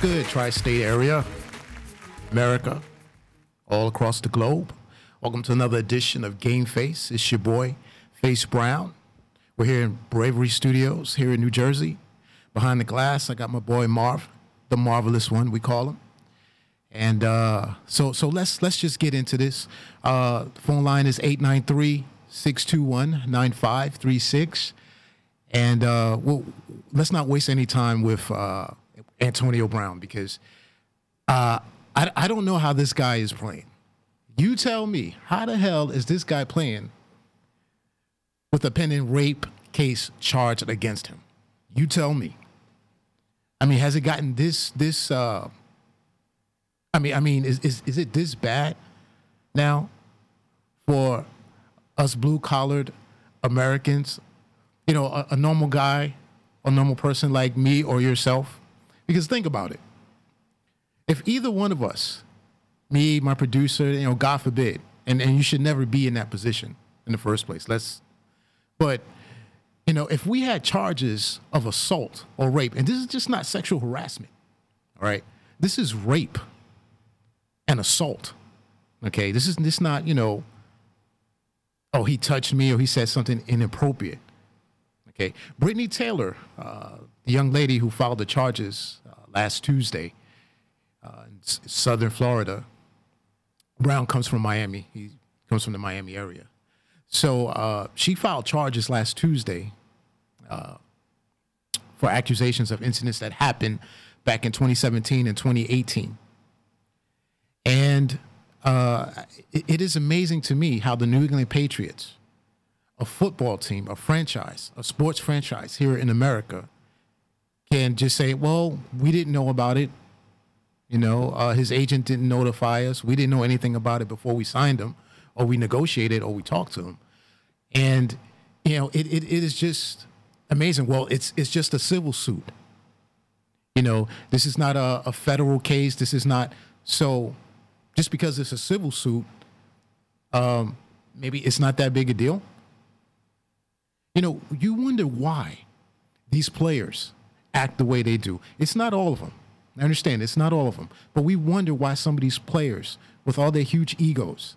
Good, tri state area, America, all across the globe? Welcome to another edition of Game Face. It's your boy, Face Brown. We're here in Bravery Studios here in New Jersey. Behind the glass, I got my boy Marv, the marvelous one, we call him. And uh, so, so let's let's just get into this. Uh, phone line is 893-621-9536. And uh, well, let's not waste any time with uh, Antonio Brown because uh, I, I don't know how this guy is playing. You tell me, how the hell is this guy playing with a pending rape case charged against him? You tell me. I mean, has it gotten this this? Uh, I mean, I mean, is is is it this bad now for us blue collared Americans? You know, a, a normal guy, a normal person like me or yourself. Because think about it. If either one of us, me, my producer, you know, God forbid, and, and you should never be in that position in the first place. Let's, but, you know, if we had charges of assault or rape, and this is just not sexual harassment, all right? This is rape and assault, okay? This is this not, you know, oh, he touched me or he said something inappropriate, okay? Brittany Taylor, uh, the young lady who filed the charges last Tuesday uh, in s- southern Florida. Brown comes from Miami. He comes from the Miami area. So uh, she filed charges last Tuesday uh, for accusations of incidents that happened back in 2017 and 2018. And uh, it, it is amazing to me how the New England Patriots, a football team, a franchise, a sports franchise here in America, can just say, well, we didn't know about it. You know, uh, his agent didn't notify us. We didn't know anything about it before we signed him, or we negotiated, or we talked to him. And you know, it, it, it is just amazing. Well, it's it's just a civil suit. You know, this is not a, a federal case. This is not so. Just because it's a civil suit, um, maybe it's not that big a deal. You know, you wonder why these players act the way they do. It's not all of them. I understand it's not all of them, but we wonder why some of these players, with all their huge egos,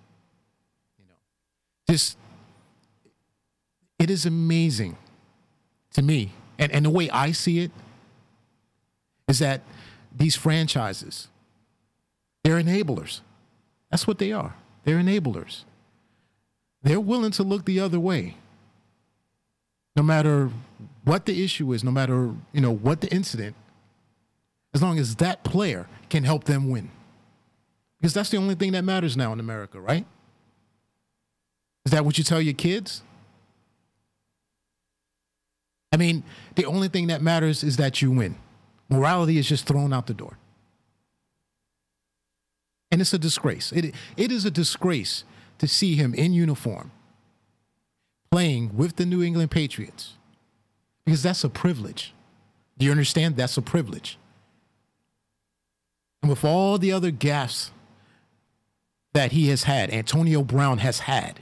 you know, just it is amazing to me, and and the way I see it is that these franchises, they're enablers. That's what they are. They're enablers. They're willing to look the other way, no matter what the issue is, no matter you know what the incident as long as that player can help them win. Because that's the only thing that matters now in America, right? Is that what you tell your kids? I mean, the only thing that matters is that you win. Morality is just thrown out the door. And it's a disgrace. It, it is a disgrace to see him in uniform playing with the New England Patriots because that's a privilege. Do you understand? That's a privilege. And with all the other gaffes that he has had, Antonio Brown has had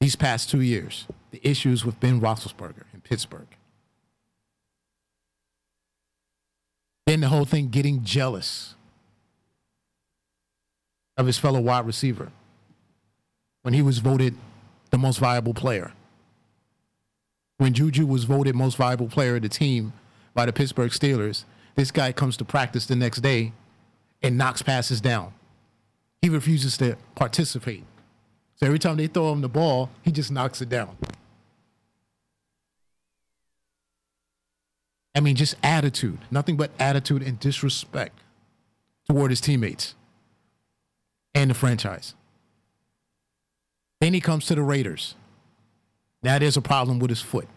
these past two years, the issues with Ben Roethlisberger in Pittsburgh. Then the whole thing getting jealous of his fellow wide receiver when he was voted the most valuable player. When Juju was voted most valuable player of the team by the Pittsburgh Steelers, this guy comes to practice the next day and knocks passes down. He refuses to participate. So every time they throw him the ball, he just knocks it down. I mean, just attitude, nothing but attitude and disrespect toward his teammates and the franchise. Then he comes to the Raiders. Now there's a problem with his foot.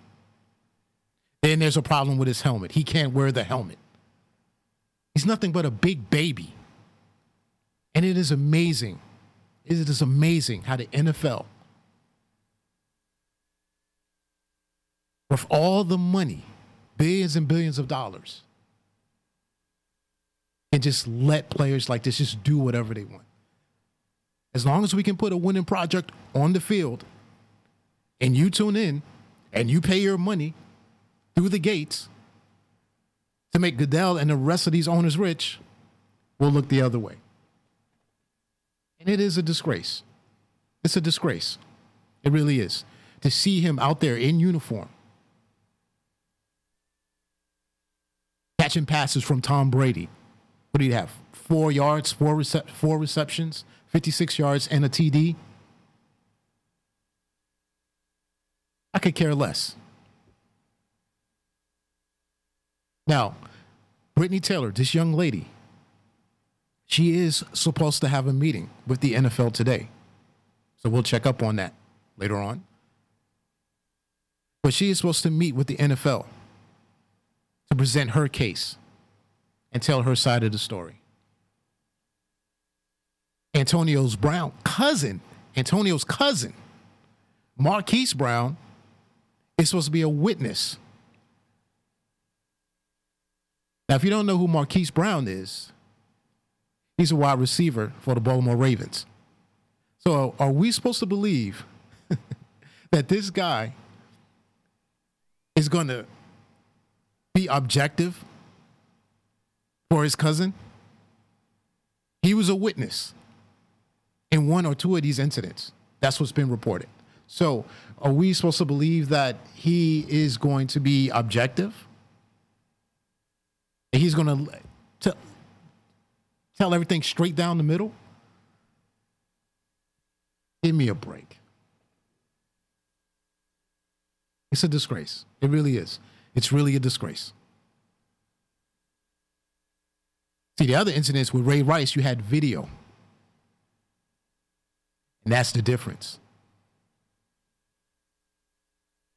Then there's a problem with his helmet. He can't wear the helmet. He's nothing but a big baby. And it is amazing. It is amazing how the NFL, with all the money, billions and billions of dollars, can just let players like this just do whatever they want. As long as we can put a winning project on the field and you tune in and you pay your money through the gates, to make Goodell and the rest of these owners rich We'll look the other way. And it is a disgrace. It's a disgrace. It really is. To see him out there in uniform, catching passes from Tom Brady. What do you have? Four yards, four, recep- four receptions, 56 yards, and a TD. I could care less. Now, Brittany Taylor, this young lady, she is supposed to have a meeting with the NFL today. So we'll check up on that later on. But she is supposed to meet with the NFL to present her case and tell her side of the story. Antonio's Brown cousin, Antonio's cousin, Marquise Brown, is supposed to be a witness. Now, if you don't know who Marquise Brown is, he's a wide receiver for the Baltimore Ravens. So, are we supposed to believe that this guy is going to be objective for his cousin? He was a witness in one or two of these incidents. That's what's been reported. So, are we supposed to believe that he is going to be objective? He's going to tell everything straight down the middle? Give me a break. It's a disgrace. It really is. It's really a disgrace. See, the other incidents with Ray Rice, you had video. And that's the difference.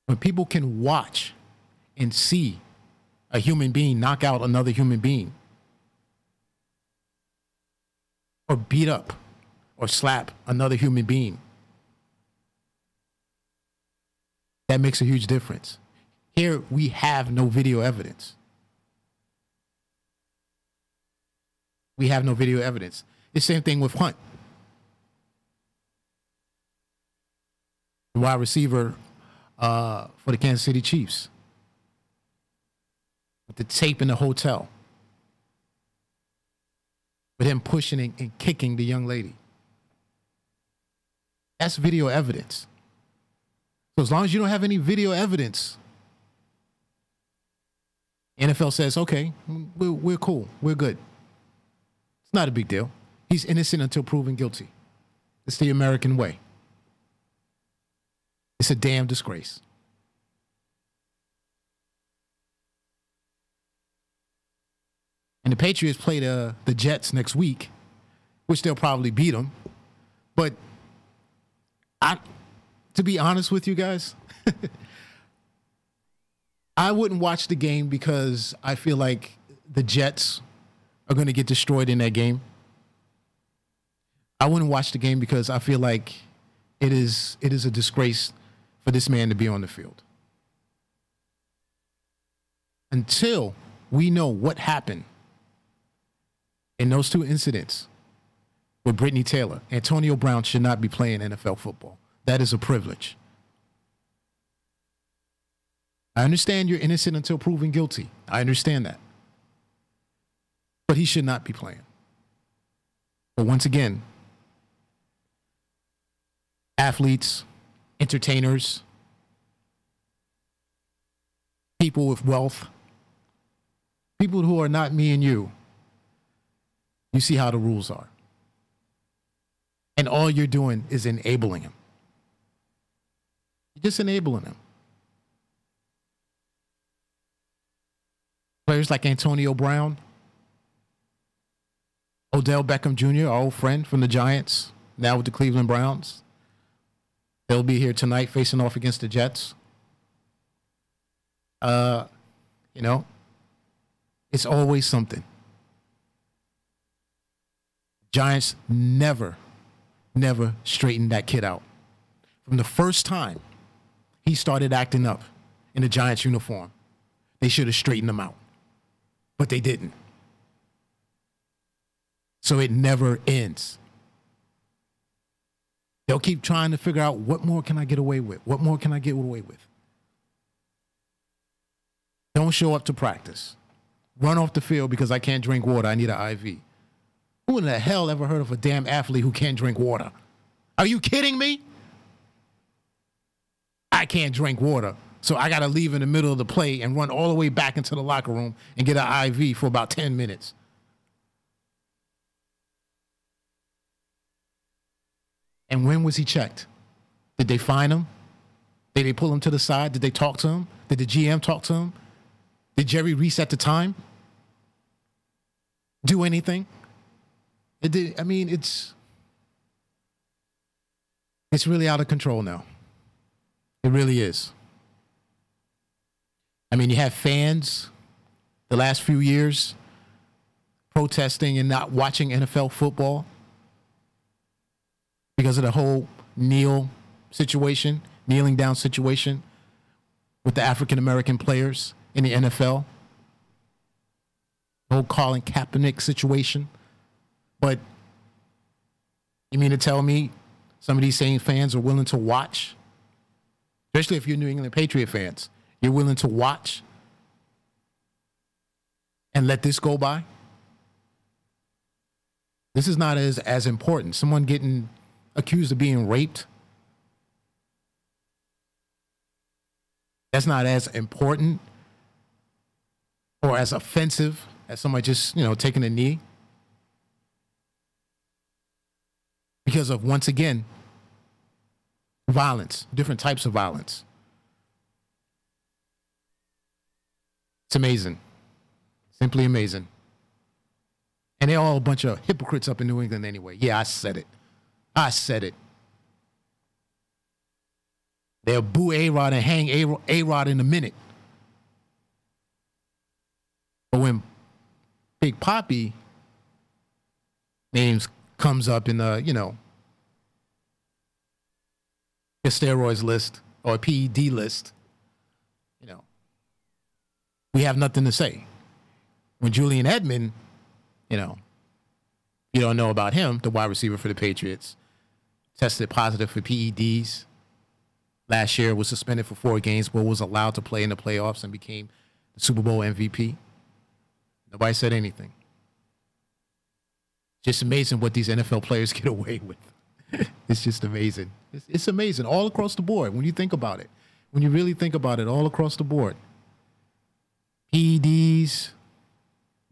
When people can watch and see a human being knock out another human being, or beat up or slap another human being, that makes a huge difference. Here, we have no video evidence. We have no video evidence. The same thing with Hunt. The wide receiver uh, for the Kansas City Chiefs with the tape in the hotel with him pushing and, and kicking the young lady. That's video evidence. So as long as you don't have any video evidence, NFL says, okay, we're, we're cool. We're good. It's not a big deal. He's innocent until proven guilty. It's the American way. It's a damn disgrace. And the Patriots play the, the Jets next week, which they'll probably beat them. But I, to be honest with you guys, I wouldn't watch the game because I feel like the Jets are going to get destroyed in that game. I wouldn't watch the game because I feel like it is it is a disgrace for this man to be on the field. Until we know what happened in those two incidents with Brittany Taylor, Antonio Brown should not be playing NFL football. That is a privilege. I understand you're innocent until proven guilty. I understand that. But he should not be playing. But once again, athletes, entertainers, people with wealth, people who are not me and you, you see how the rules are. And all you're doing is enabling him. You're just enabling him. Players like Antonio Brown, Odell Beckham Jr., our old friend from the Giants, now with the Cleveland Browns. They'll be here tonight facing off against the Jets. Uh, you know, it's always something. Giants never, never straightened that kid out. From the first time he started acting up in the Giants uniform, they should have straightened him out. But they didn't. So it never ends. They'll keep trying to figure out what more can I get away with? What more can I get away with? Don't show up to practice. run off the field because I can't drink water. I need an IV. Who in the hell ever heard of a damn athlete who can't drink water? Are you kidding me? I can't drink water. So I got to leave in the middle of the play and run all the way back into the locker room and get an IV for about 10 minutes. And when was he checked? Did they find him? Did they pull him to the side? Did they talk to him? Did the GM talk to him? Did Jerry Reese at the time? Do anything? Did, I mean, it's it's really out of control now. It really is. I mean, you have fans the last few years protesting and not watching NFL football because of the whole kneel situation, kneeling down situation with the African American players in the NFL. The whole Colin Kaepernick situation. But you mean to tell me some of these same fans are willing to watch? Especially if you're New England Patriot fans. You're willing to watch and let this go by? This is not as, as important. Someone getting accused of being raped. That's not as important or as offensive as somebody just, you know, taking a knee. Because of, once again, violence, different types of violence. It's amazing. Simply amazing. And they're all a bunch of hypocrites up in New England anyway. Yeah, I said it. I said it. They'll boo A Rod and hang A Rod in a minute. But when Big Papi names comes up in the, you know, a steroids list or a PED list, you know, we have nothing to say. When Julian Edelman, you know, you don't know about him, the wide receiver for the Patriots, tested positive for PEDs. Last year was suspended for four games, but was allowed to play in the playoffs and became the Super Bowl MVP. Nobody said anything. Just amazing what these NFL players get away with. it's just amazing. It's, it's amazing all across the board when you think about it. When you really think about it, all across the board. PEDs,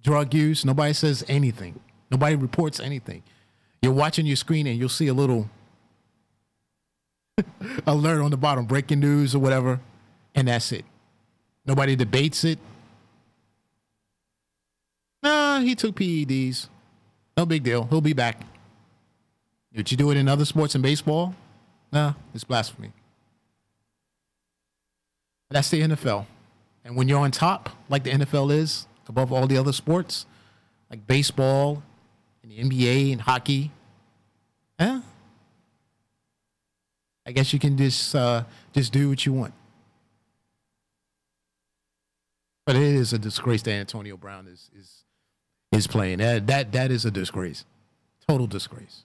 drug use, nobody says anything. Nobody reports anything. You're watching your screen and you'll see a little alert on the bottom, breaking news or whatever, and that's it. Nobody debates it. Nah, he took PEDs. No big deal. He'll be back. Did you do it in other sports and baseball? Nah, it's blasphemy. That's the NFL. And when you're on top, like the NFL is, above all the other sports, like baseball and the NBA and hockey, eh? I guess you can just uh, just do what you want. But it is a disgrace that Antonio Brown is is is playing. That that that is a disgrace, total disgrace,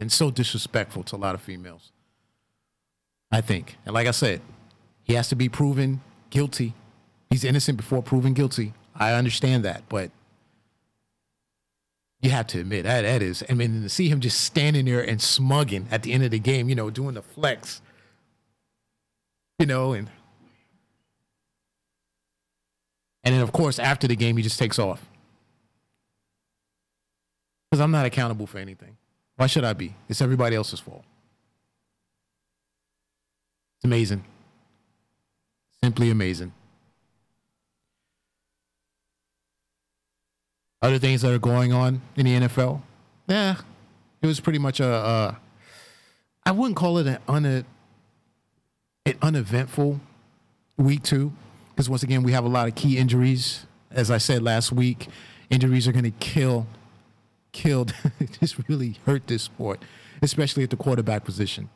and so disrespectful to a lot of females. I think, and like I said, he has to be proven guilty. He's innocent before proven guilty. I understand that, but you have to admit that that is. I mean, to see him just standing there and smugging at the end of the game, you know, doing the flex, you know, and and then of course after the game he just takes off because I'm not accountable for anything. Why should I be? It's everybody else's fault. It's amazing. Simply amazing. Other things that are going on in the NFL, yeah, it was pretty much a. a I wouldn't call it an, un, an uneventful week two, because once again we have a lot of key injuries. As I said last week, injuries are going to kill, killed, just really hurt this sport, especially at the quarterback position.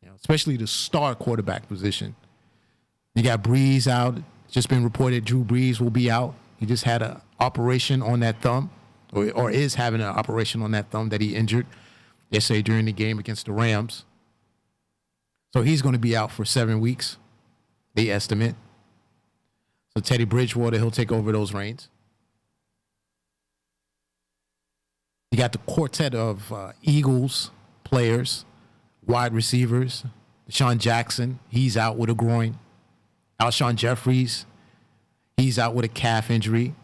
You know, especially the star quarterback position. You got Brees out. Just been reported Drew Brees will be out. He just had an operation on that thumb, or, or is having an operation on that thumb that he injured yesterday during the game against the Rams. So he's going to be out for seven weeks, they estimate. So Teddy Bridgewater, he'll take over those reins. You got the quartet of uh, Eagles players, wide receivers. Sean Jackson, he's out with a groin. Alshon Jeffries, he's out with a calf injury.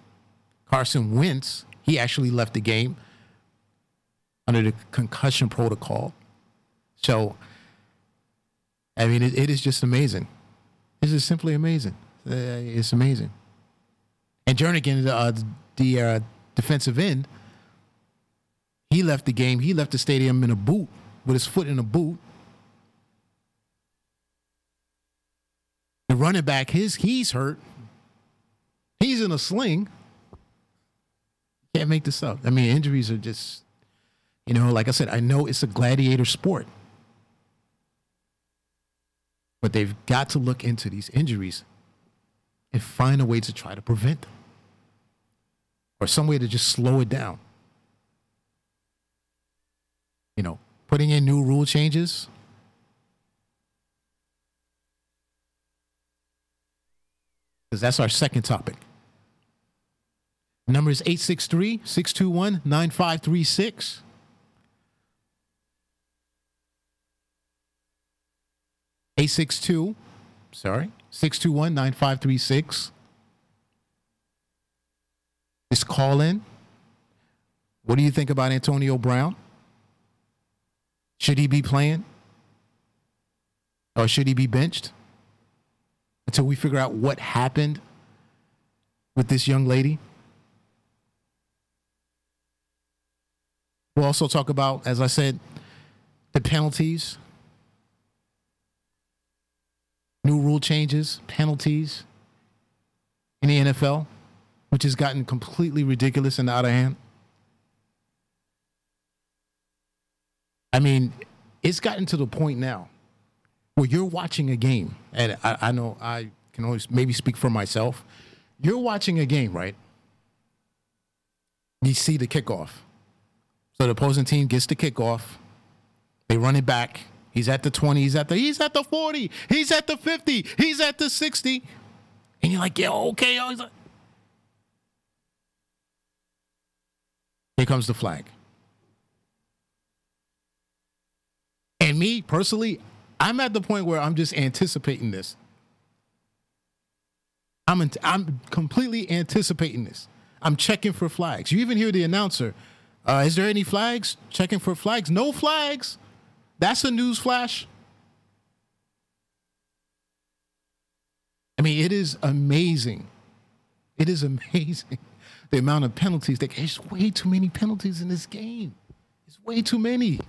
Carson Wentz, he actually left the game under the concussion protocol. So, I mean, it, it is just amazing. This is simply amazing. Uh, it's amazing. And Jernigan, uh, the uh, defensive end, he left the game. He left the stadium in a boot with his foot in a boot. The running back, his he's hurt. He's in a sling. Can't make this up. I mean, injuries are just, you know, like I said, I know it's a gladiator sport. But they've got to look into these injuries and find a way to try to prevent them. Or some way to just slow it down. You know, putting in new rule changes. Because that's our second topic. Number is 863 621 9536. Eight six two, sorry, six two one nine five three six. Just call in. What do you think about Antonio Brown? Should he be playing? Or should he be benched? Until we figure out what happened with this young lady. We'll also talk about, as I said, the penalties, new rule changes, penalties in the NFL, which has gotten completely ridiculous and out of hand. I mean, it's gotten to the point now where you're watching a game, and I, I know I can always maybe speak for myself. You're watching a game, right? You see the kickoff. So the opposing team gets the kickoff. They run it back. He's at the 20. He's at the he's at the 40. He's at the 50. He's at the 60. And you're like, yeah, okay. Like, Here comes the flag. And me personally, I'm at the point where I'm just anticipating this. I'm in, I'm completely anticipating this. I'm checking for flags. You even hear the announcer. Uh, is there any flags? Checking for flags. No flags. That's a news flash. I mean, it is amazing. It is amazing the amount of penalties. There's way too many penalties in this game. It's way too many.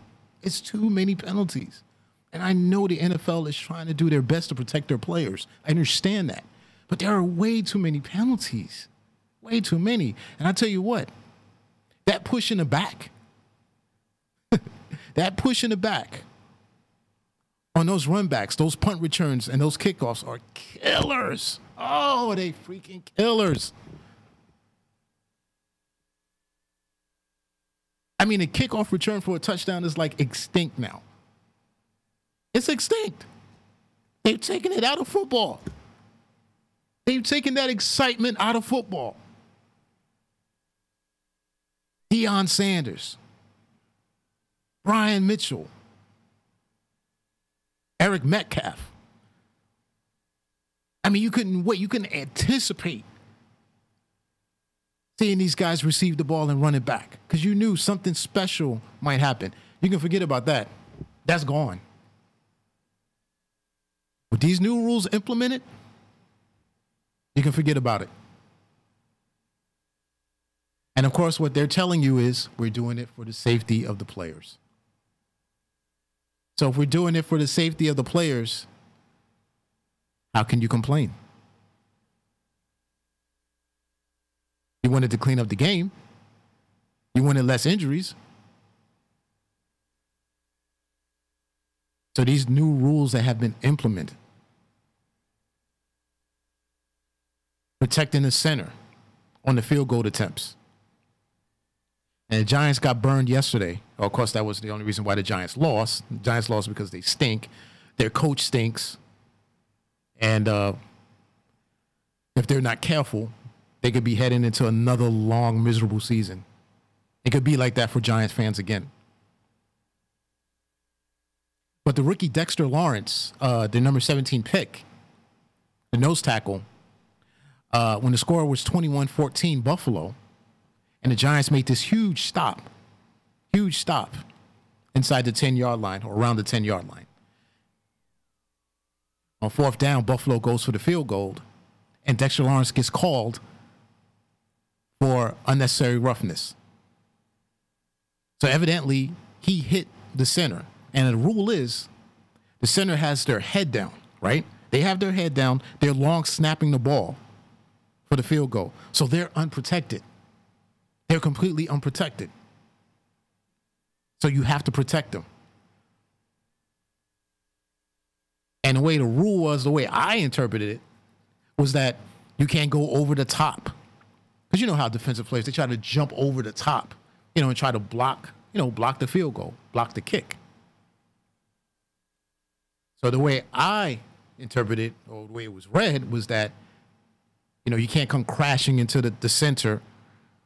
It's too many penalties. And I know the NFL is trying to do their best to protect their players. I understand that. But there are way too many penalties. Way too many. And I tell you what, that push in the back, that push in the back on those runbacks, those punt returns, and those kickoffs are killers. Oh, they freaking killers. I mean, a kickoff return for a touchdown is like extinct now. It's extinct. They've taken it out of football. They've taken that excitement out of football. Deion Sanders, Brian Mitchell, Eric Metcalf. I mean, you couldn't wait. You couldn't anticipate seeing these guys receive the ball and run it back because you knew something special might happen. You can forget about that. That's gone. With these new rules implemented, you can forget about it. And of course, what they're telling you is we're doing it for the safety of the players. So if we're doing it for the safety of the players, how can you complain? You wanted to clean up the game. You wanted less injuries. So these new rules that have been implemented, protecting the center on the field goal attempts. And the Giants got burned yesterday. Of course, that was the only reason why the Giants lost. The Giants lost because they stink. Their coach stinks. And uh, if they're not careful, they could be heading into another long, miserable season. It could be like that for Giants fans again. But the rookie Dexter Lawrence, uh, the number 17 pick, the nose tackle, uh, when the score was 21 14 Buffalo, and the Giants made this huge stop, huge stop inside the 10 yard line or around the 10 yard line. On fourth down, Buffalo goes for the field goal, and Dexter Lawrence gets called for unnecessary roughness. So evidently, he hit the center. And the rule is the center has their head down, right? They have their head down. They're long snapping the ball for the field goal. So they're unprotected. They're completely unprotected. So you have to protect them. And the way the rule was, the way I interpreted it, was that you can't go over the top. Because you know how defensive players, they try to jump over the top, you know, and try to block, you know, block the field goal, block the kick. So the way I interpreted, or the way it was read, was that, you know, you can't come crashing into the, the center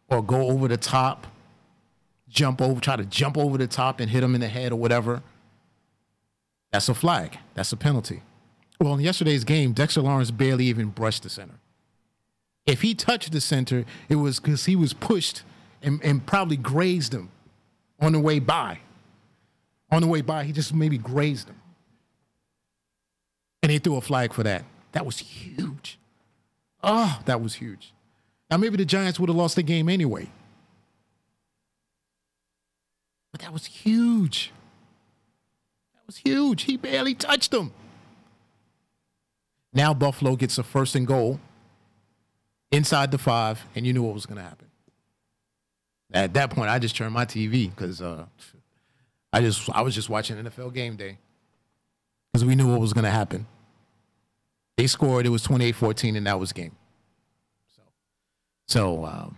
or go over the top, jump over, try to jump over the top and hit him in the head or whatever. That's a flag. That's a penalty. Well, in yesterday's game, Dexter Lawrence barely even brushed the center. If he touched the center, it was because he was pushed and, and probably grazed him on the way by. On the way by, he just maybe grazed him. And they threw a flag for that. That was huge. Oh, that was huge. Now, maybe the Giants would have lost the game anyway. But that was huge. That was huge. He barely touched them. Now Buffalo gets a first and goal inside the five, and you knew what was going to happen. At that point, I just turned my TV because uh, I just I was just watching NFL game day because we knew what was going to happen. They scored. It was 28-14, and that was game. So, um,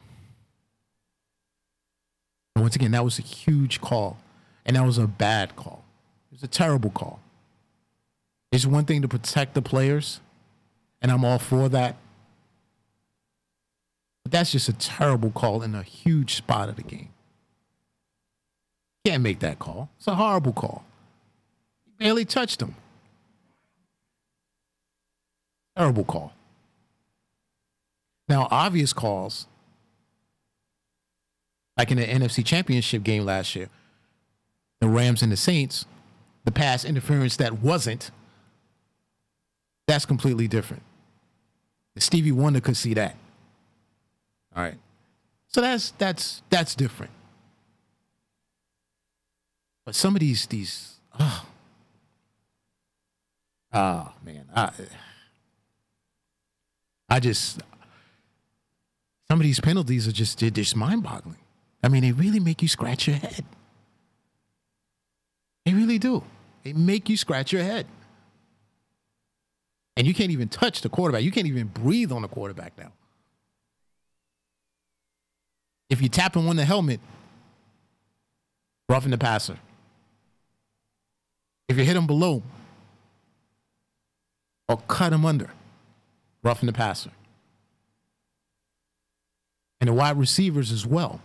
once again, that was a huge call, and that was a bad call. It was a terrible call. It's one thing to protect the players, and I'm all for that. But that's just a terrible call in a huge spot of the game. Can't make that call. It's a horrible call. He barely touched him. Terrible call. Now, obvious calls, like in the NFC Championship game last year, the Rams and the Saints, the pass interference that wasn't that's completely different. Stevie Wonder could see that. All right. So that's that's that's different. But some of these these oh, oh man, I I just some of these penalties are just just mind boggling. I mean, they really make you scratch your head. They really do. They make you scratch your head and you can't even touch the quarterback. You can't even breathe on the quarterback now. If you tap him on the helmet, roughing the passer. If you hit him below or cut him under, roughing the passer. And the wide receivers as well.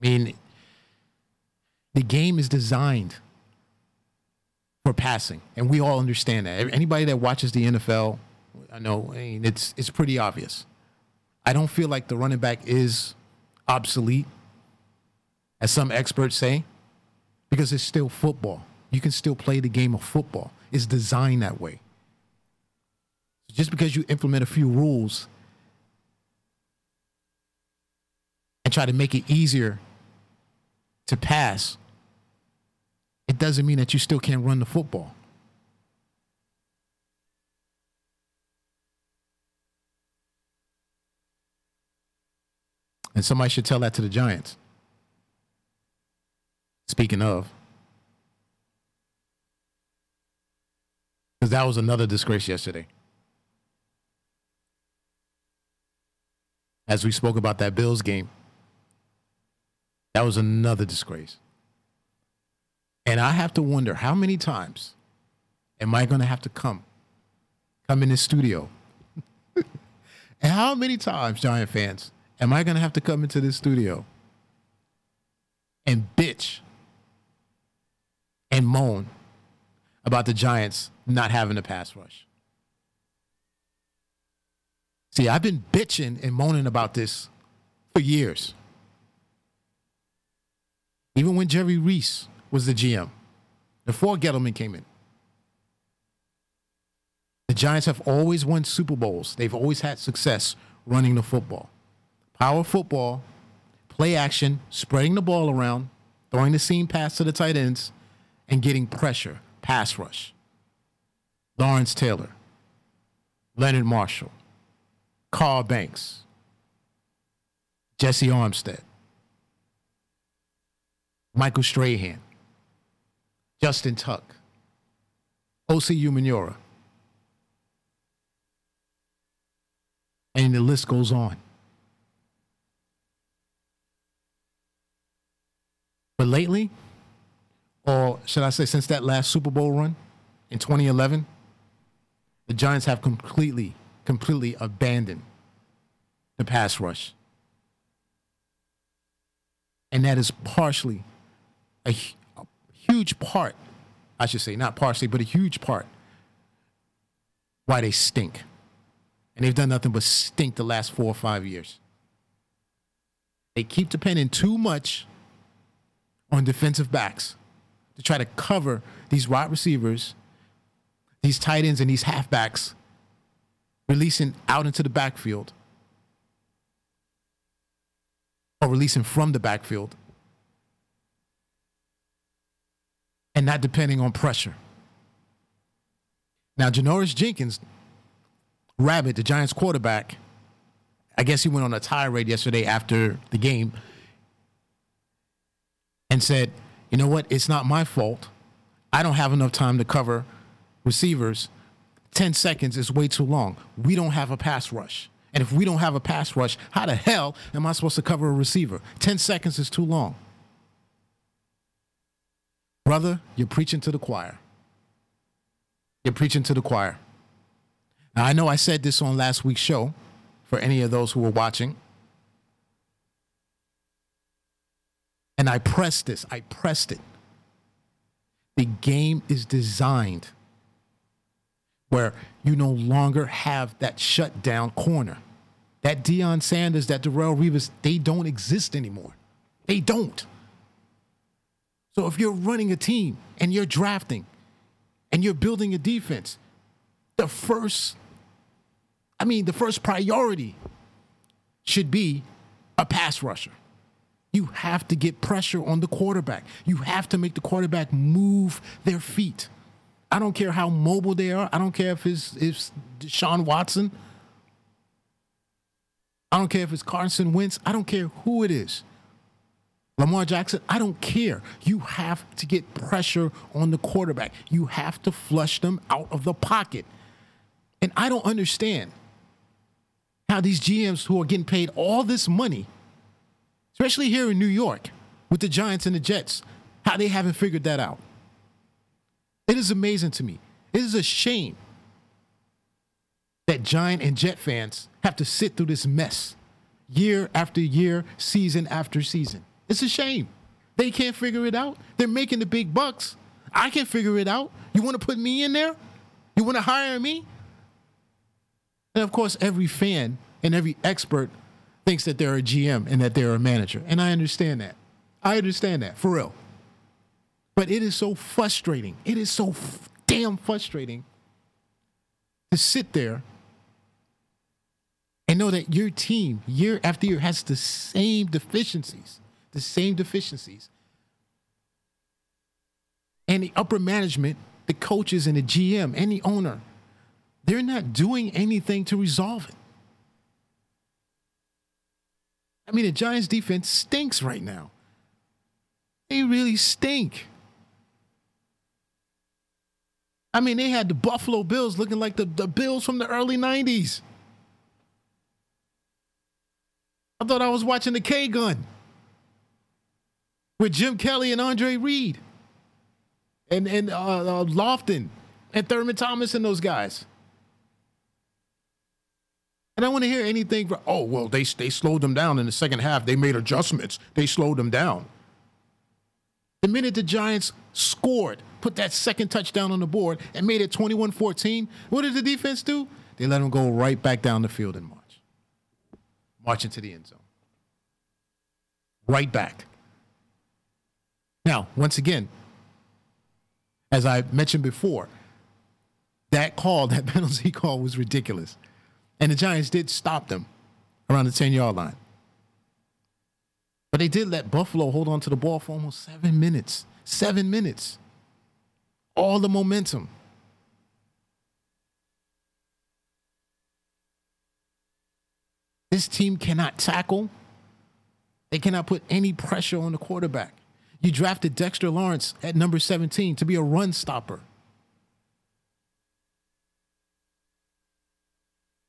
I mean, the game is designed for passing, and we all understand that. Anybody that watches the NFL, I know, I mean, it's it's pretty obvious. I don't feel like the running back is obsolete, as some experts say, because it's still football. You can still play the game of football. It's designed that way. Just because you implement a few rules and try to make it easier to pass it doesn't mean that you still can't run the football. And somebody should tell that to the Giants. Speaking of, because that was another disgrace yesterday. As we spoke about that Bills game, that was another disgrace. And I have to wonder how many times am I going to have to come come in the studio. and how many times, Giant fans, am I going to have to come into this studio and bitch and moan about the Giants not having a pass rush? See, I've been bitching and moaning about this for years. Even when Jerry Reese was the GM, before Gettleman came in. The Giants have always won Super Bowls. They've always had success running the football. Power football, play action, spreading the ball around, throwing the seam pass to the tight ends, and getting pressure, pass rush. Lawrence Taylor, Leonard Marshall, Carl Banks, Jessie Armstead, Michael Strahan, Justin Tuck, Osi Umenyiora. And the list goes on. But lately, or should I say since that last Super Bowl run in 2011, the Giants have completely, completely abandoned the pass rush. And that is partially a, a huge part, I should say, not partially, but a huge part why they stink. And they've done nothing but stink the last four or five years. They keep depending too much on defensive backs to try to cover these wide receivers, these tight ends, and these halfbacks releasing out into the backfield or releasing from the backfield and not depending on pressure. Now, Janoris Jenkins, Rabbit, the Giants quarterback, I guess he went on a tirade yesterday after the game and said, you know what? It's not my fault. I don't have enough time to cover receivers. 10 seconds is way too long. We don't have a pass rush. And if we don't have a pass rush, how the hell am I supposed to cover a receiver? 10 seconds is too long. Brother, you're preaching to the choir. You're preaching to the choir. Now, I know I said this on last week's show for any of those who were watching. And I pressed this, I pressed it. The game is designed where you no longer have that shutdown corner. That Deion Sanders, that Darrelle Revis, they don't exist anymore. They don't. So if you're running a team and you're drafting and you're building a defense, the first, I mean, the first priority should be a pass rusher. You have to get pressure on the quarterback. You have to make the quarterback move their feet. I don't care how mobile they are. I don't care if it's, it's Deshaun Watson. I don't care if it's Carson Wentz. I don't care who it is. Lamar Jackson, I don't care. You have to get pressure on the quarterback. You have to flush them out of the pocket. And I don't understand how these GMs who are getting paid all this money, especially here in New York with the Giants and the Jets, how they haven't figured that out. It is amazing to me. It is a shame that Giant and Jet fans have to sit through this mess year after year, season after season. It's a shame. They can't figure it out. They're making the big bucks. I can figure it out. You want to put me in there? You want to hire me? And of course, every fan and every expert thinks that they're a GM and that they're a manager. And I understand that. I understand that, for real. But it is so frustrating. It is so f- damn frustrating to sit there and know that your team, year after year, has the same deficiencies the same deficiencies. And the upper management, the coaches and the GM and the owner, they're not doing anything to resolve it. I mean, the Giants defense stinks right now. They really stink. I mean, they had the Buffalo Bills looking like the, the Bills from the early 90s. I thought I was watching the K gun with Jim Kelly and Andre Reed and and uh, uh, Lofton and Thurman Thomas and those guys. And I want to hear anything from, oh, well, they, they slowed them down in the second half. They made adjustments. They slowed them down. The minute the Giants scored, put that second touchdown on the board, and made it 21 14, what did the defense do? They let them go right back down the field and march. March into the end zone. Right back. Now, once again, as I mentioned before, that call, that penalty call was ridiculous. And the Giants did stop them around the 10 yard line. But they did let Buffalo hold on to the ball for almost seven minutes. Seven minutes. All the momentum. This team cannot tackle. They cannot put any pressure on the quarterback. You drafted Dexter Lawrence at number 17 to be a run stopper.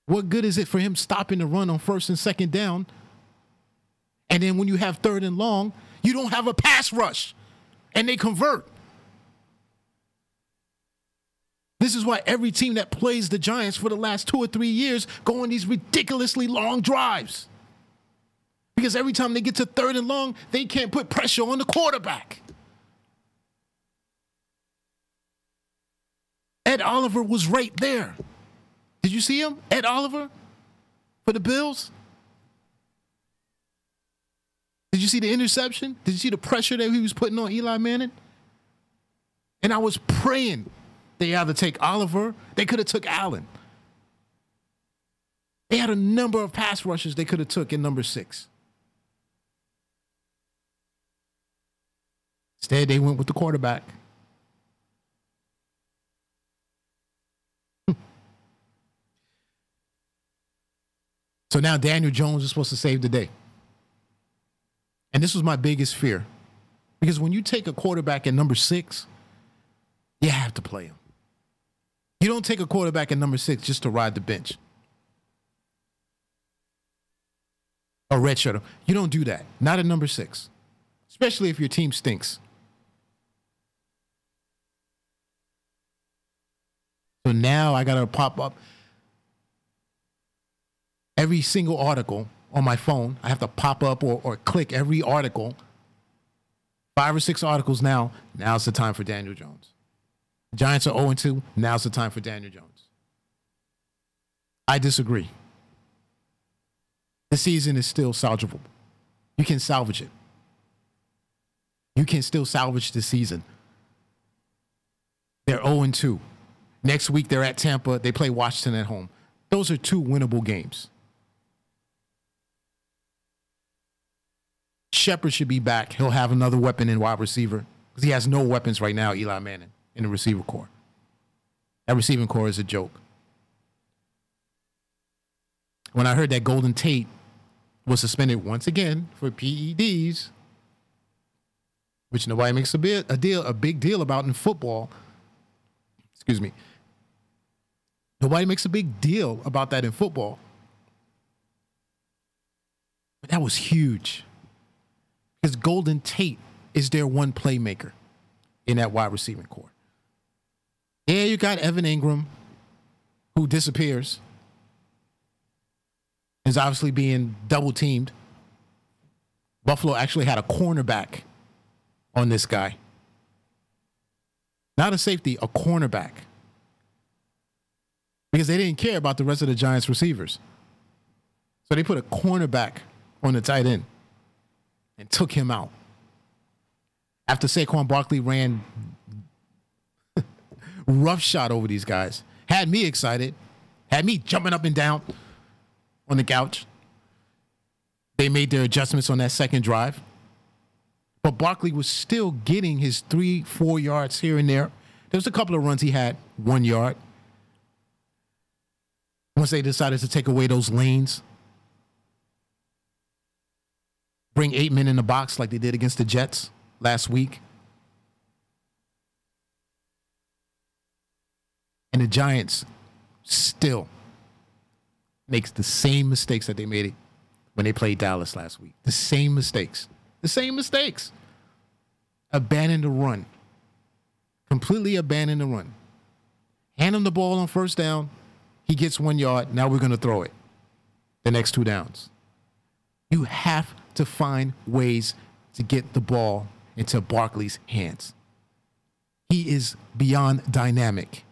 What good is it for him stopping the run on first and second down? And then when you have third and long, you don't have a pass rush and they convert. This is why every team that plays the Giants for the last two or three years go on these ridiculously long drives. Because every time they get to third and long, they can't put pressure on the quarterback. Ed Oliver was right there. Did you see him? Ed Oliver for the Bills? Did you see the interception? Did you see the pressure that he was putting on Eli Manning? And I was praying they either take Oliver, they could have took Allen. They had a number of pass rushes they could have took in number six. Instead, they went with the quarterback. So now Daniel Jones is supposed to save the day. And this was my biggest fear. Because when you take a quarterback at number six, you have to play him. You don't take a quarterback at number six just to ride the bench. A redshirt. You don't do that. Not at number six. Especially if your team stinks. So now I got to pop up every single article on my phone. I have to pop up or, or click every article. Five or six articles now. Now's the time for Daniel Jones. Giants are 0 2. Now's the time for Daniel Jones. I disagree. The season is still salvageable. You can salvage it. You can still salvage the season. They're 0 2. Next week, they're at Tampa. They play Washington at home. Those are two winnable games. Shepard should be back. He'll have another weapon in wide receiver because he has no weapons right now, Eli Manning, in the receiver corps. That receiving corps is a joke. When I heard that Golden Tate was suspended once again for PEDs, which nobody makes a, bit, a deal a big deal about in football. Excuse me. Nobody makes a big deal about that in football. But that was huge because Golden Tate is their one playmaker in that wide receiving corps. Yeah, you got Evan Engram, who disappears, is obviously being double teamed. Buffalo actually had a cornerback on this guy. Not a safety, a cornerback. Because they didn't care about the rest of the Giants receivers. So they put a cornerback on the tight end and took him out. After Saquon Barkley ran rough shot over these guys, had me excited, had me jumping up and down on the couch. They made their adjustments on that second drive. But Barkley was still getting his three, four yards here and there. There was a couple of runs he had one yard. Once they decided to take away those lanes, bring eight men in the box like they did against the Jets last week. And the Giants still makes the same mistakes that they made when they played Dallas last week. The same mistakes. The same mistakes. Abandon the run. Completely abandon the run. Hand him the ball on first down. He gets one yard. Now we're going to throw it. the next two downs. You have to find ways to get the ball into Barkley's hands. He is beyond dynamic.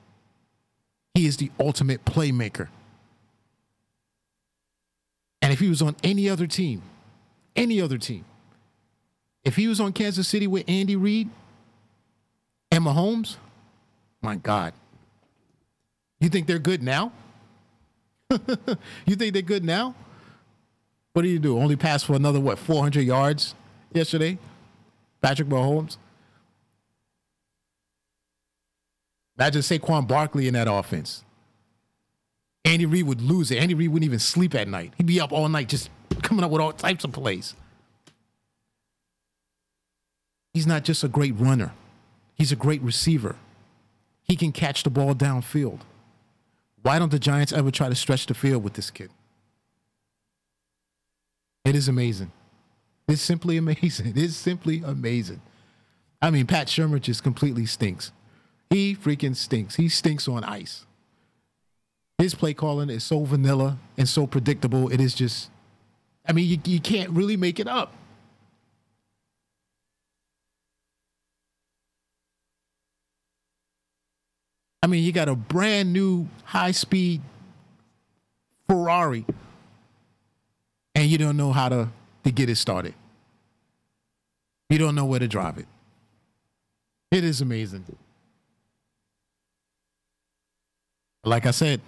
He is the ultimate playmaker. And if he was on any other team, any other team, if he was on Kansas City with Andy Reid and Mahomes, my God. You think they're good now? you think they're good now? What do you do? Only pass for another, what, 400 yards yesterday? Patrick Mahomes? Imagine Saquon Barkley in that offense. Andy Reid would lose it. Andy Reid wouldn't even sleep at night. He'd be up all night just coming up with all types of plays. He's not just a great runner, he's a great receiver. He can catch the ball downfield. Why don't the Giants ever try to stretch the field with this kid? It is amazing. It's simply amazing. It is simply amazing. I mean, Pat Shurmur just completely stinks. He freaking stinks. He stinks on ice. His play calling is so vanilla and so predictable. It is just, I mean, you, you can't really make it up. I mean, you got a brand new high speed Ferrari and you don't know how to, to get it started. You don't know where to drive it. It is amazing. Like I said,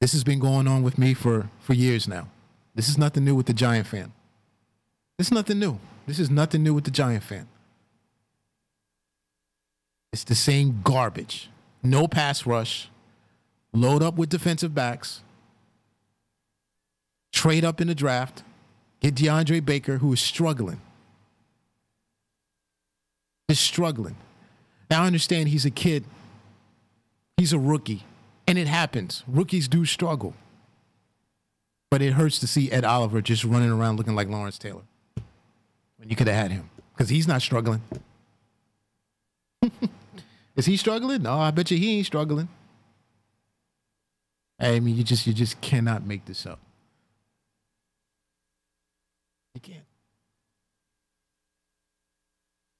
this has been going on with me for, for years now. This is nothing new with the Giant fan. This is nothing new. This is nothing new with the Giant fan. It's the same garbage. No pass rush. Load up with defensive backs. Trade up in the draft. Get DeAndre Baker, who is struggling. Is struggling. Now I understand he's a kid. He's a rookie. And it happens. Rookies do struggle. But it hurts to see Ed Oliver just running around looking like Lawrence Taylor. When you could have had him. Because he's not struggling. Is he struggling? No, I bet you he ain't struggling. I mean, you just you just cannot make this up. You can't.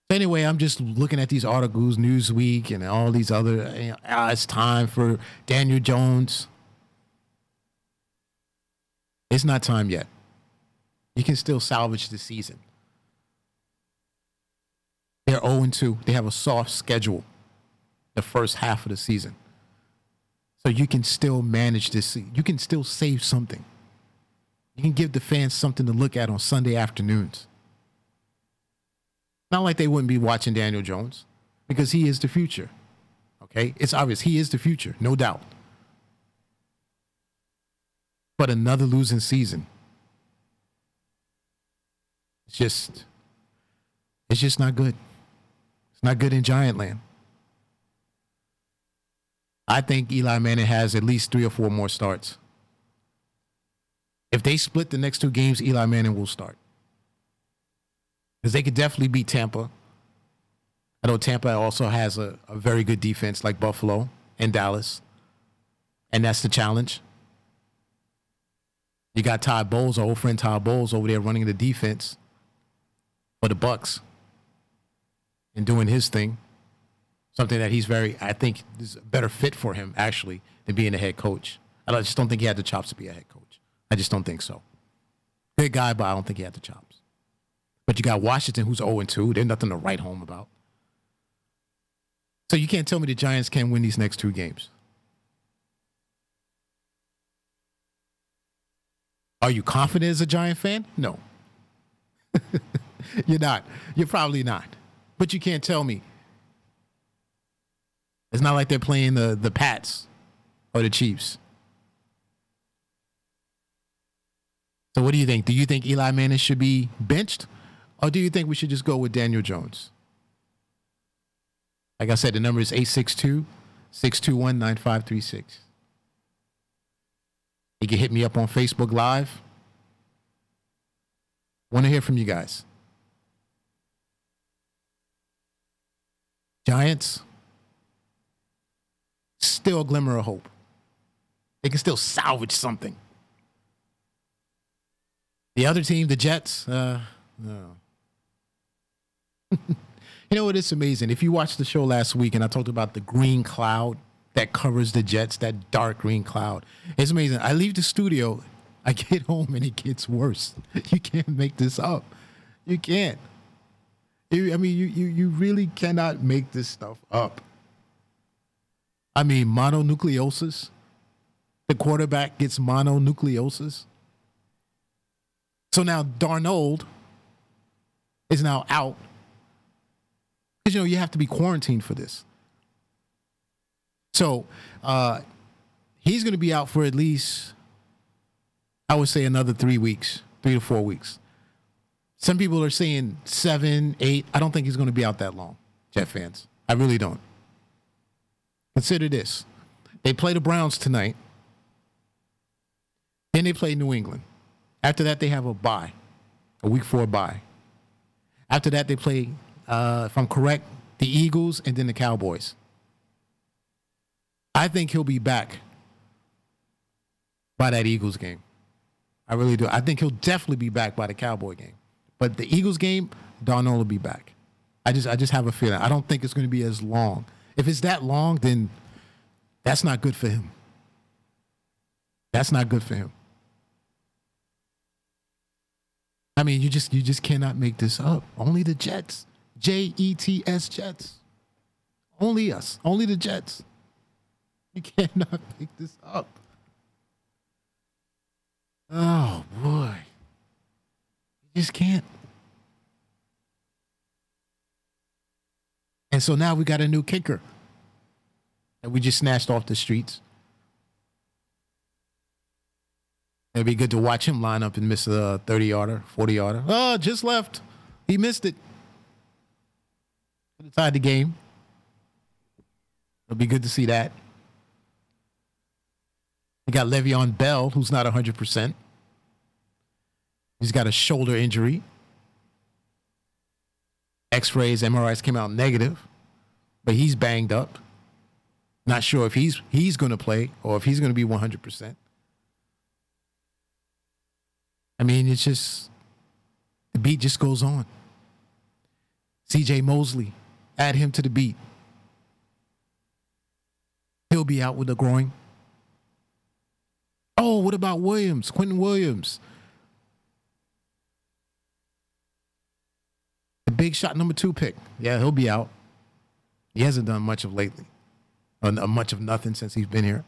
Anyway, I'm just looking at these articles, Newsweek, and all these other. You know, ah, it's time for Daniel Jones. It's not time yet. You can still salvage the season. They're 0 2. They have a soft schedule the first half of the season. So you can still manage this. You can still save something. You can give the fans something to look at on Sunday afternoons. Not like they wouldn't be watching Daniel Jones because he is the future. Okay? It's obvious. He is the future, no doubt. But another losing season. It's just, it's just not good. It's not good in Giant Land. I think Eli Manning has at least three or four more starts. If they split the next two games, Eli Manning will start. Because they could definitely beat Tampa. I know Tampa also has a, a very good defense like Buffalo and Dallas. And that's the challenge. You got Todd Bowles, our old friend Todd Bowles, over there running the defense for the Bucs and doing his thing something that he's very, I think, is a better fit for him actually than being a head coach. I just don't think he had the chops to be a head coach. I just don't think so. Big guy, but I don't think he had the chops. But you got Washington, who's 0 2. There's nothing to write home about. So you can't tell me the Giants can't win these next two games. Are you confident as a Giant fan? No. You're not. You're probably not. But you can't tell me it's not like they're playing the the Pats or the Chiefs. So what do you think? Do you think Eli Manning should be benched? Or do you think we should just go with Daniel Jones? Like I said, the number is 862 621 9536. You can hit me up on Facebook Live. Want to hear from you guys. Giants still a glimmer of hope. They can still salvage something. The other team, the Jets, uh, no. you know what? It's amazing. If you watched the show last week and I talked about the green cloud that covers the Jets, that dark green cloud, it's amazing. I leave the studio, I get home, and it gets worse. You can't make this up. You can't. I mean, you, you, you really cannot make this stuff up. I mean, mononucleosis. The quarterback gets mononucleosis. So now Darnold is now out. You know, you have to be quarantined for this. So uh, he's going to be out for at least, I would say, another three weeks, three to four weeks. Some people are saying seven, eight. I don't think he's going to be out that long, Jet fans. I really don't. Consider this they play the Browns tonight, then they play New England. After that, they have a bye, a week four bye. After that, they play, uh, if I'm correct, the Eagles and then the Cowboys. I think he'll be back by that Eagles game. I really do. I think he'll definitely be back by the Cowboy game. But the Eagles game, Darnold will be back. I just I just have a feeling. I don't think it's going to be as long. If it's that long, then that's not good for him. That's not good for him. I mean, you just you just cannot make this up. Only the Jets. J E T S Jets. Only us. Only the Jets. You cannot pick this up. Oh boy. You just can't. And so now we got a new kicker that we just snatched off the streets. It'd be good to watch him line up and miss a 30 yarder, 40 yarder. Oh, just left. He missed it. Have the game. It'll be good to see that. We got Le'Veon Bell, who's not 100%. He's got a shoulder injury. X rays, MRIs came out negative, but he's banged up. Not sure if he's he's going to play or if he's going to be 100%. I mean, it's just the beat just goes on. CJ Mosley, add him to the beat. He'll be out with the groin. Oh, what about Williams? Quinnen Williams. The big shot number two pick. Yeah, he'll be out. He hasn't done much of lately, uh, or uh, much of nothing since he's been here.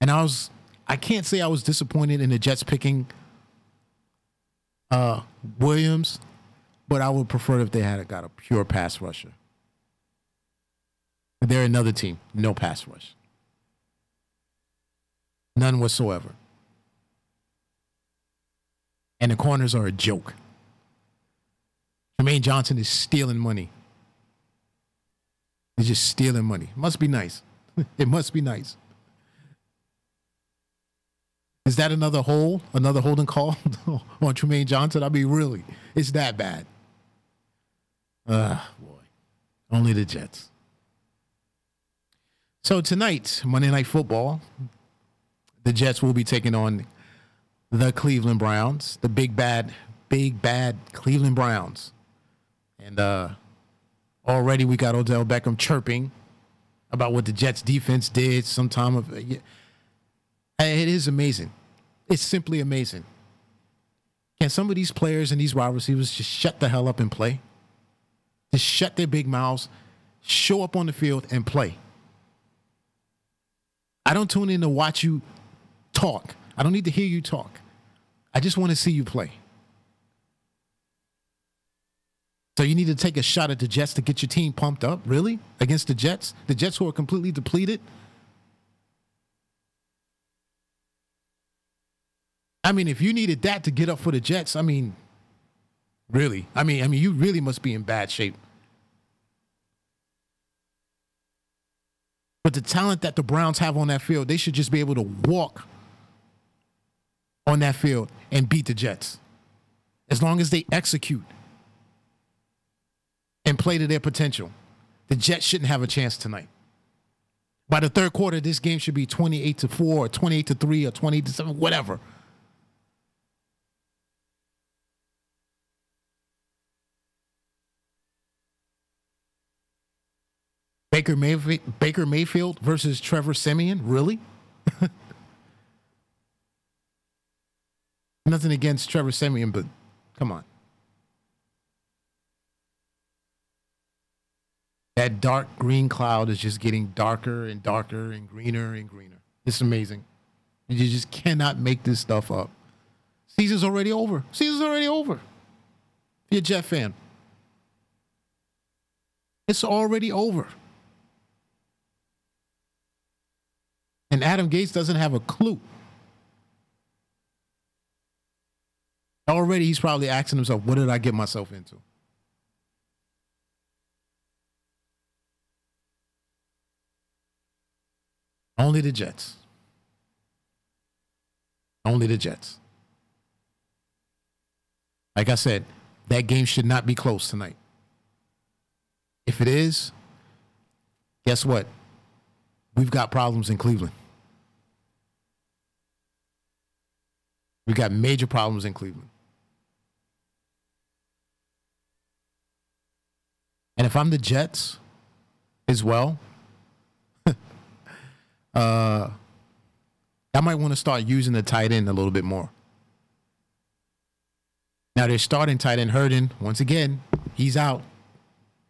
And I was, I can't say I was disappointed in the Jets picking uh, Williams, but I would prefer if they had got a pure pass rusher. They're another team, no pass rush. None whatsoever. And the corners are a joke. Jermaine Johnson is stealing money. He's just stealing money. Must be nice. it must be nice. Is that another hole, another holding call on Trumaine Johnson? I mean, really, it's that bad. Ah, boy. Only the Jets. So tonight, Monday Night Football, the Jets will be taking on the Cleveland Browns, the big bad, big bad Cleveland Browns. And uh, already we got Odell Beckham chirping about what the Jets defense did sometime of it is amazing. It's simply amazing. Can some of these players and these wide receivers just shut the hell up and play? Just shut their big mouths, show up on the field and play. I don't tune in to watch you talk. I don't need to hear you talk. I just want to see you play. So you need to take a shot at the Jets to get your team pumped up, really? Against the Jets? The Jets who are completely depleted? I mean, if you needed that to get up for the Jets, I mean, really, I mean, I mean, you really must be in bad shape. But the talent that the Browns have on that field, they should just be able to walk on that field and beat the Jets. As long as they execute. and play to their potential, the Jets shouldn't have a chance tonight. By the third quarter, this game should be 28 to 4 or 28 to 3 or 20 to 7, whatever. Baker Mayfield, Baker Mayfield versus Trevor Siemian, Really? Nothing against Trevor Siemian, but come on. That dark green cloud is just getting darker and darker and greener and greener. It's amazing. You just cannot make this stuff up. Season's already over. Season's already over. If you're a Jet fan, it's already over. And Adam Gase doesn't have a clue. Already, he's probably asking himself, what did I get myself into? Only the Jets. Only the Jets. Like I said, that game should not be close tonight. If it is, guess what? We've got problems in Cleveland. We've got major problems in Cleveland. And if I'm the Jets as well, uh, I might want to start using the tight end a little bit more. Now they're starting tight end Herndon. Once again, he's out.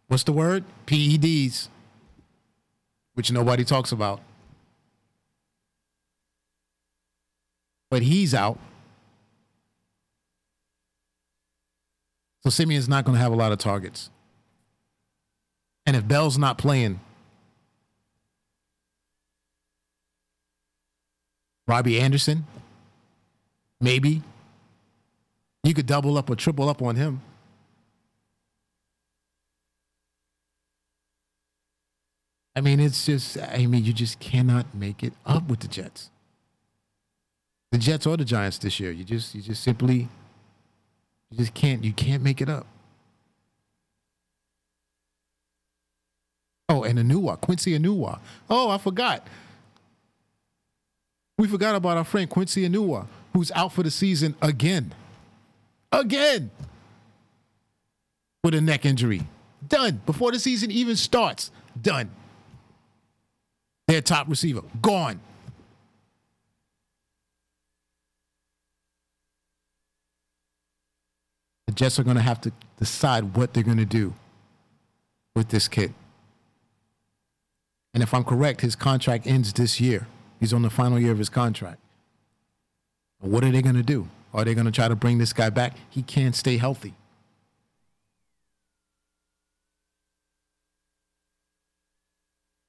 What's the word? PEDs, which nobody talks about. But he's out. So Siemian's not going to have a lot of targets. And if Bell's not playing, Robbie Anderson, maybe. You could double up or triple up on him. I mean, it's just, I mean, you just cannot make it up with the Jets. The Jets or the Giants this year. You just, you just simply, you just can't, you can't make it up. Oh, and Enunwa, Quincy Enunwa. Oh, I forgot. We forgot about our friend Quincy Enunwa, who's out for the season again. Again. With a neck injury. Done. Before the season even starts. Done. Their top receiver. Gone. Jets are going to have to decide what they're going to do with this kid. And if I'm correct, his contract ends this year. He's on the final year of his contract. What are they going to do? Are they going to try to bring this guy back? He can't stay healthy.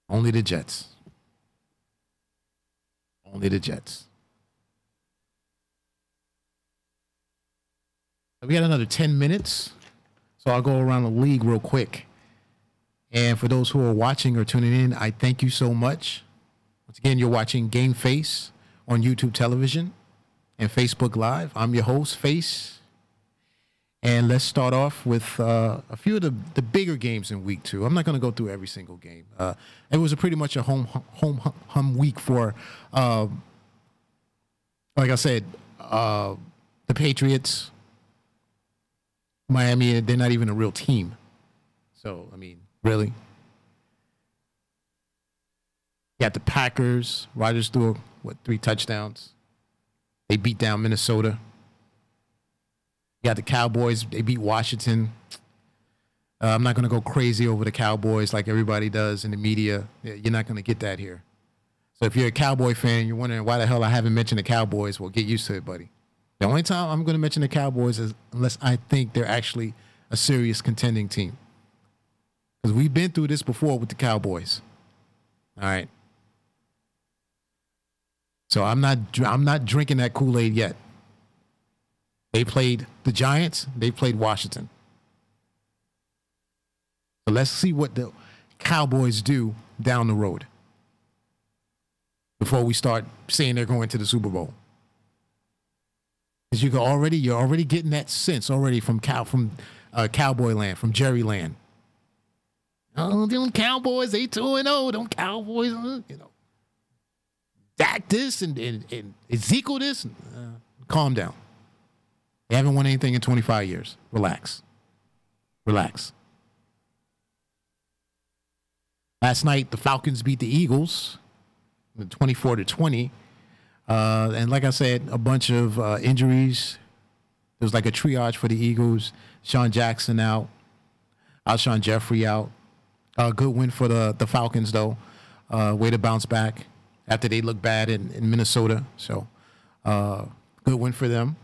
Only the Jets. Only the Jets. We got another 10 minutes. So I'll go around the league real quick. And for those who are watching or tuning in, I thank you so much. Once again, you're watching Game Face on YouTube television and Facebook Live. I'm your host, Face. And let's start off with uh, a few of the, the bigger games in week two. I'm not going to go through every single game. Uh, it was a pretty much a home home hum week for, uh, like I said, uh, the Patriots, Miami. They're not even a real team. So I mean, really, you got the Packers. Rodgers threw what three touchdowns. They beat down Minnesota. You got the Cowboys. They beat Washington. Uh, I'm not going to go crazy over the Cowboys like everybody does in the media. You're not going to get that here. So if you're a Cowboy fan, you're wondering why the hell I haven't mentioned the Cowboys. Well, get used to it, buddy. The only time I'm going to mention the Cowboys is unless I think they're actually a serious contending team. Because we've been through this before with the Cowboys. All right. So I'm not I'm not drinking that Kool Aid yet. They played the Giants. They played Washington. So let's see what the Cowboys do down the road before we start saying they're going to the Super Bowl. Because you can already you're already getting that sense already from cow from uh, Cowboy Land from Jerry Land. Oh, them Cowboys, they 2 and 0. Them Cowboys, uh, you know. Dak this and, and, and Ezekiel this. Uh, calm down. They haven't won anything in 25 years. Relax. Relax. Last night, the Falcons beat the Eagles 24 to 20. Uh, and like I said, a bunch of uh, injuries. There was like a triage for the Eagles. Sean Jackson out. Alshon Jeffery out. Uh, good win for the, the Falcons, though. Uh, way to bounce back after they looked bad in, in Minnesota. So, uh, good win for them.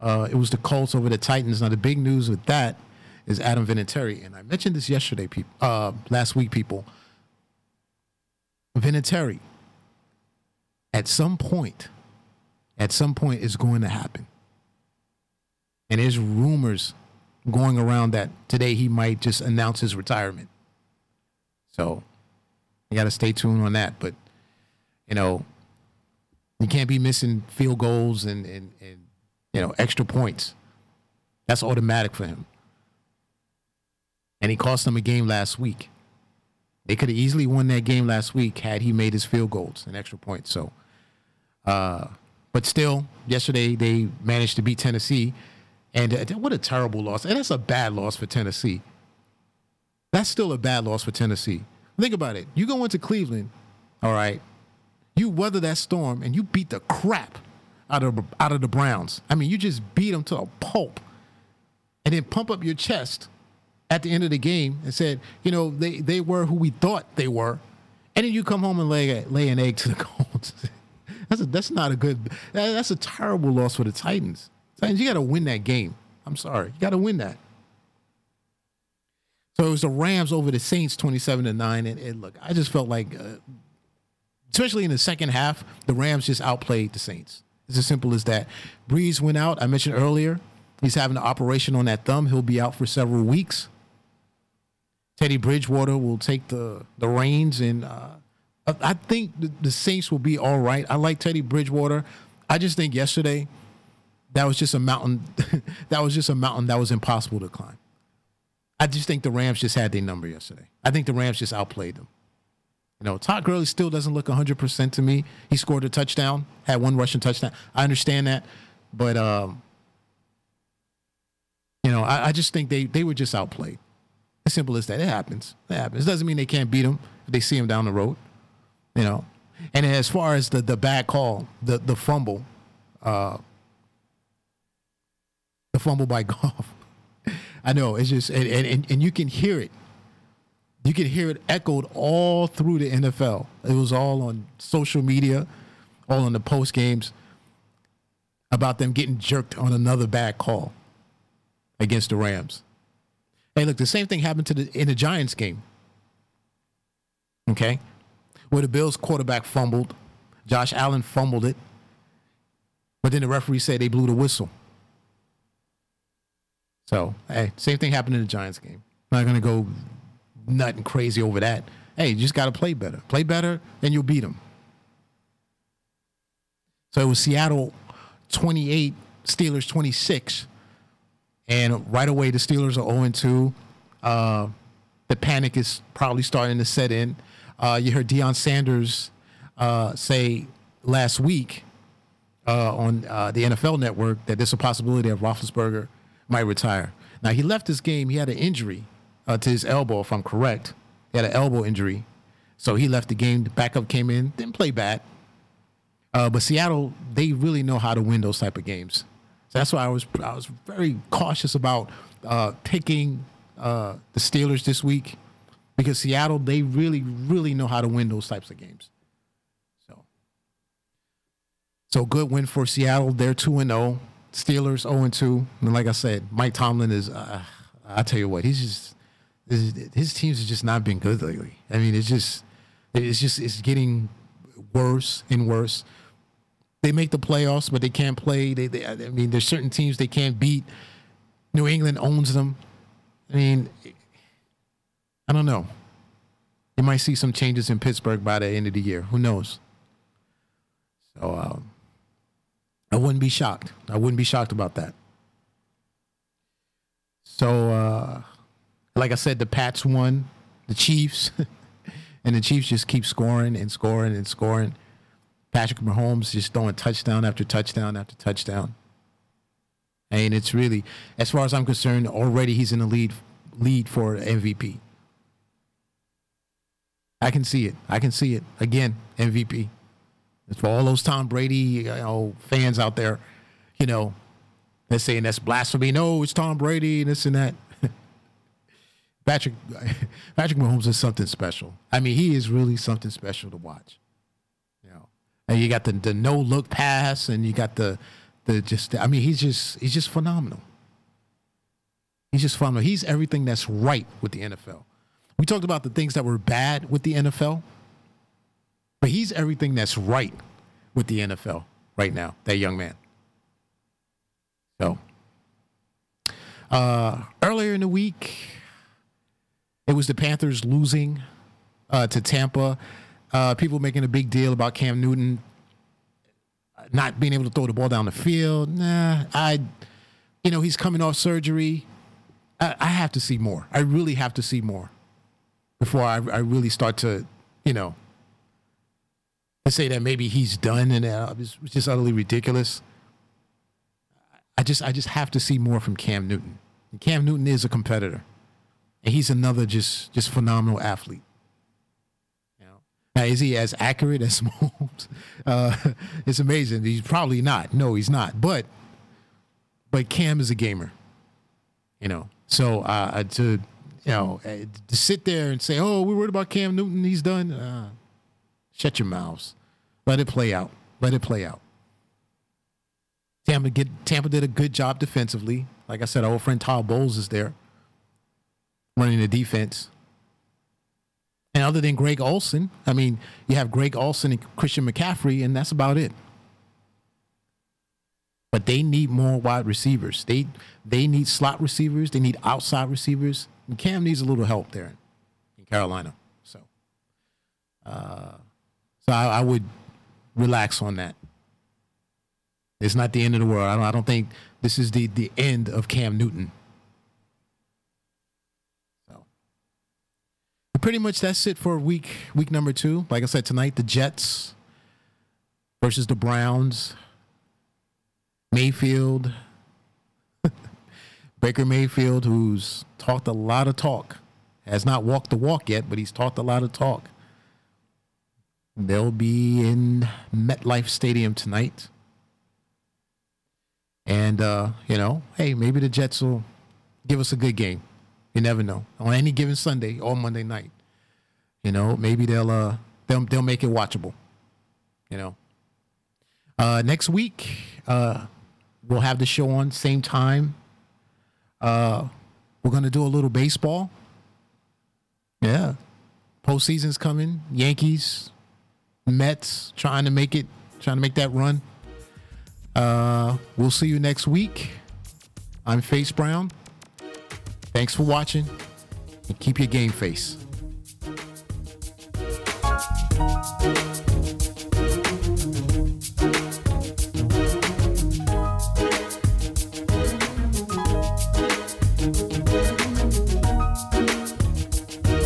Uh, it was the Colts over the Titans. Now, the big news with that is Adam Vinatieri. And I mentioned this yesterday, people, uh, last week, people. Vinatieri, at some point, at some point, is going to happen. And there's rumors going around that today he might just announce his retirement. So you got to stay tuned on that. But, you know, you can't be missing field goals and, and, and you know, extra points. That's automatic for him and he cost them a game last week. They could have easily won that game last week had he made his field goals and extra points. So, uh, but still, yesterday they managed to beat Tennessee, and uh, what a terrible loss! And that's a bad loss for Tennessee. That's still a bad loss for Tennessee. Think about it. You go into Cleveland, all right. You weather that storm and you beat the crap out of out of the Browns. I mean, you just beat them to a pulp, and then pump up your chest at the end of the game and said, you know, they, they were who we thought they were. And then you come home and lay, lay an egg to the Colts. That's, a, that's not a good, that's a terrible loss for the Titans. Titans, you got to win that game. I'm sorry. You got to win that. So it was the Rams over the Saints 27 to 9. And, and look, I just felt like, uh, especially in the second half, the Rams just outplayed the Saints. It's as simple as that. Brees went out. I mentioned earlier, he's having an operation on that thumb. He'll be out for several weeks. Teddy Bridgewater will take the the reins, and uh, I think the, Saints will be all right. I like Teddy Bridgewater. I just think yesterday that was just a mountain. that was just a mountain that was impossible to climb. I just think the Rams just had their number yesterday. I think the Rams just outplayed them. You know, Todd Gurley still doesn't look 100% to me. He scored a touchdown, had one rushing touchdown. I understand that, but um, you know, I, I just think they they were just outplayed. As simple as that. It happens. It happens. It doesn't mean they can't beat them if they see him down the road. You know. And as far as the the bad call, the the fumble, uh, the fumble by Goff. I know it's just and, and and you can hear it. You can hear it echoed all through the NFL. It was all on social media, all on the post games about them getting jerked on another bad call against the Rams. Hey, look, the same thing happened to the in the Giants game. Okay, where the Bills quarterback fumbled, Josh Allen fumbled it, but then the referee said they blew the whistle. So, hey, same thing happened in the Giants game. Not gonna go nothing crazy over that. Hey, you just got to play better. Play better, and you'll beat them. So it was Seattle 28, Steelers 26. And right away, the Steelers are 0 2. Uh, the panic is probably starting to set in. Uh, you heard Deion Sanders uh, say last week uh, on uh, the NFL network that there's a possibility of Roethlisberger might retire. Now, he left this game, he had an injury uh, to his elbow, if I'm correct. He had an elbow injury. So he left the game. The backup came in, didn't play bad. but Seattle, they really know how to win those type of games. So that's why I was I was very cautious about uh, picking uh, the Steelers this week because Seattle they really really know how to win those types of games. So so good win for Seattle. They're two and zero. Oh. Steelers zero and two. And like I said, Mike Tomlin is. Uh, I tell you what, he's just his, his teams have just not been good lately. I mean, it's just it's just it's getting worse and worse they make the playoffs, but they can't play. They, they, I mean, there's certain teams they can't beat. New England owns them. I mean, I don't know. You might see some changes in Pittsburgh by the end of the year. Who knows? So um, I wouldn't be shocked. I wouldn't be shocked about that. So, uh, like I said, the Pats won the Chiefs, and the Chiefs just keep scoring and scoring and scoring. Patrick Mahomes just throwing touchdown after touchdown after touchdown. And it's really, as far as I'm concerned, already he's in the lead lead for MVP. I can see it. I can see it again. MVP. It's for all those Tom Brady you know, fans out there, you know, they're saying that's blasphemy. No, it's Tom Brady, and this and that. Patrick Patrick Mahomes is something special. I mean, he is really something special to watch. You know, and you got the the no look pass, and you got the the just. I mean, he's just he's just phenomenal. He's just phenomenal. He's everything that's right with the NFL. We talked about the things that were bad with the NFL, but he's everything that's right with the NFL right now. That young man. So, uh, earlier in the week, it was the Panthers losing uh, to Tampa. Uh, people making a big deal about Cam Newton not being able to throw the ball down the field. Nah, I, you know, he's coming off surgery. I, I have to see more. I really have to see more before I, I really start to, you know, to say that maybe he's done and uh, it's just utterly ridiculous. I just I just have to see more from Cam Newton. And Cam Newton is a competitor, and he's another just just phenomenal athlete. Now is he as accurate as Mahomes? Uh, it's amazing. He's probably not. No, he's not. But but Cam is a gamer. You know, so uh, to you know uh, to sit there and say, "Oh, we're worried about Cam Newton. He's done." Uh, shut your mouths. Let it play out. Let it play out. Tampa get Tampa did a good job defensively. Like I said, our old friend Todd Bowles is there running the defense. And other than Greg Olsen, I mean, you have Greg Olsen and Christian McCaffrey, and that's about it. But they need more wide receivers. They they need slot receivers. They need outside receivers. And Cam needs a little help there in Carolina. So, uh, so I, I would relax on that. It's not the end of the world. I don't, I don't think this is the, the end of Cam Newton. So, pretty much that's it for week week number two. Like I said tonight, the Jets versus the Browns. Mayfield, Baker Mayfield, who's talked a lot of talk, has not walked the walk yet, but he's talked a lot of talk. They'll be in MetLife Stadium tonight. And, uh, you know, hey, maybe the Jets will give us a good game. You never know. On any given Sunday or Monday night. You know, maybe they'll uh they'll they'll make it watchable. You know. Uh next week, uh we'll have the show on same time. Uh we're gonna do a little baseball. Yeah. Postseason's coming. Yankees, Mets trying to make it, trying to make that run. Uh, we'll see you next week. I'm Face Brown. Thanks for watching and keep your game face.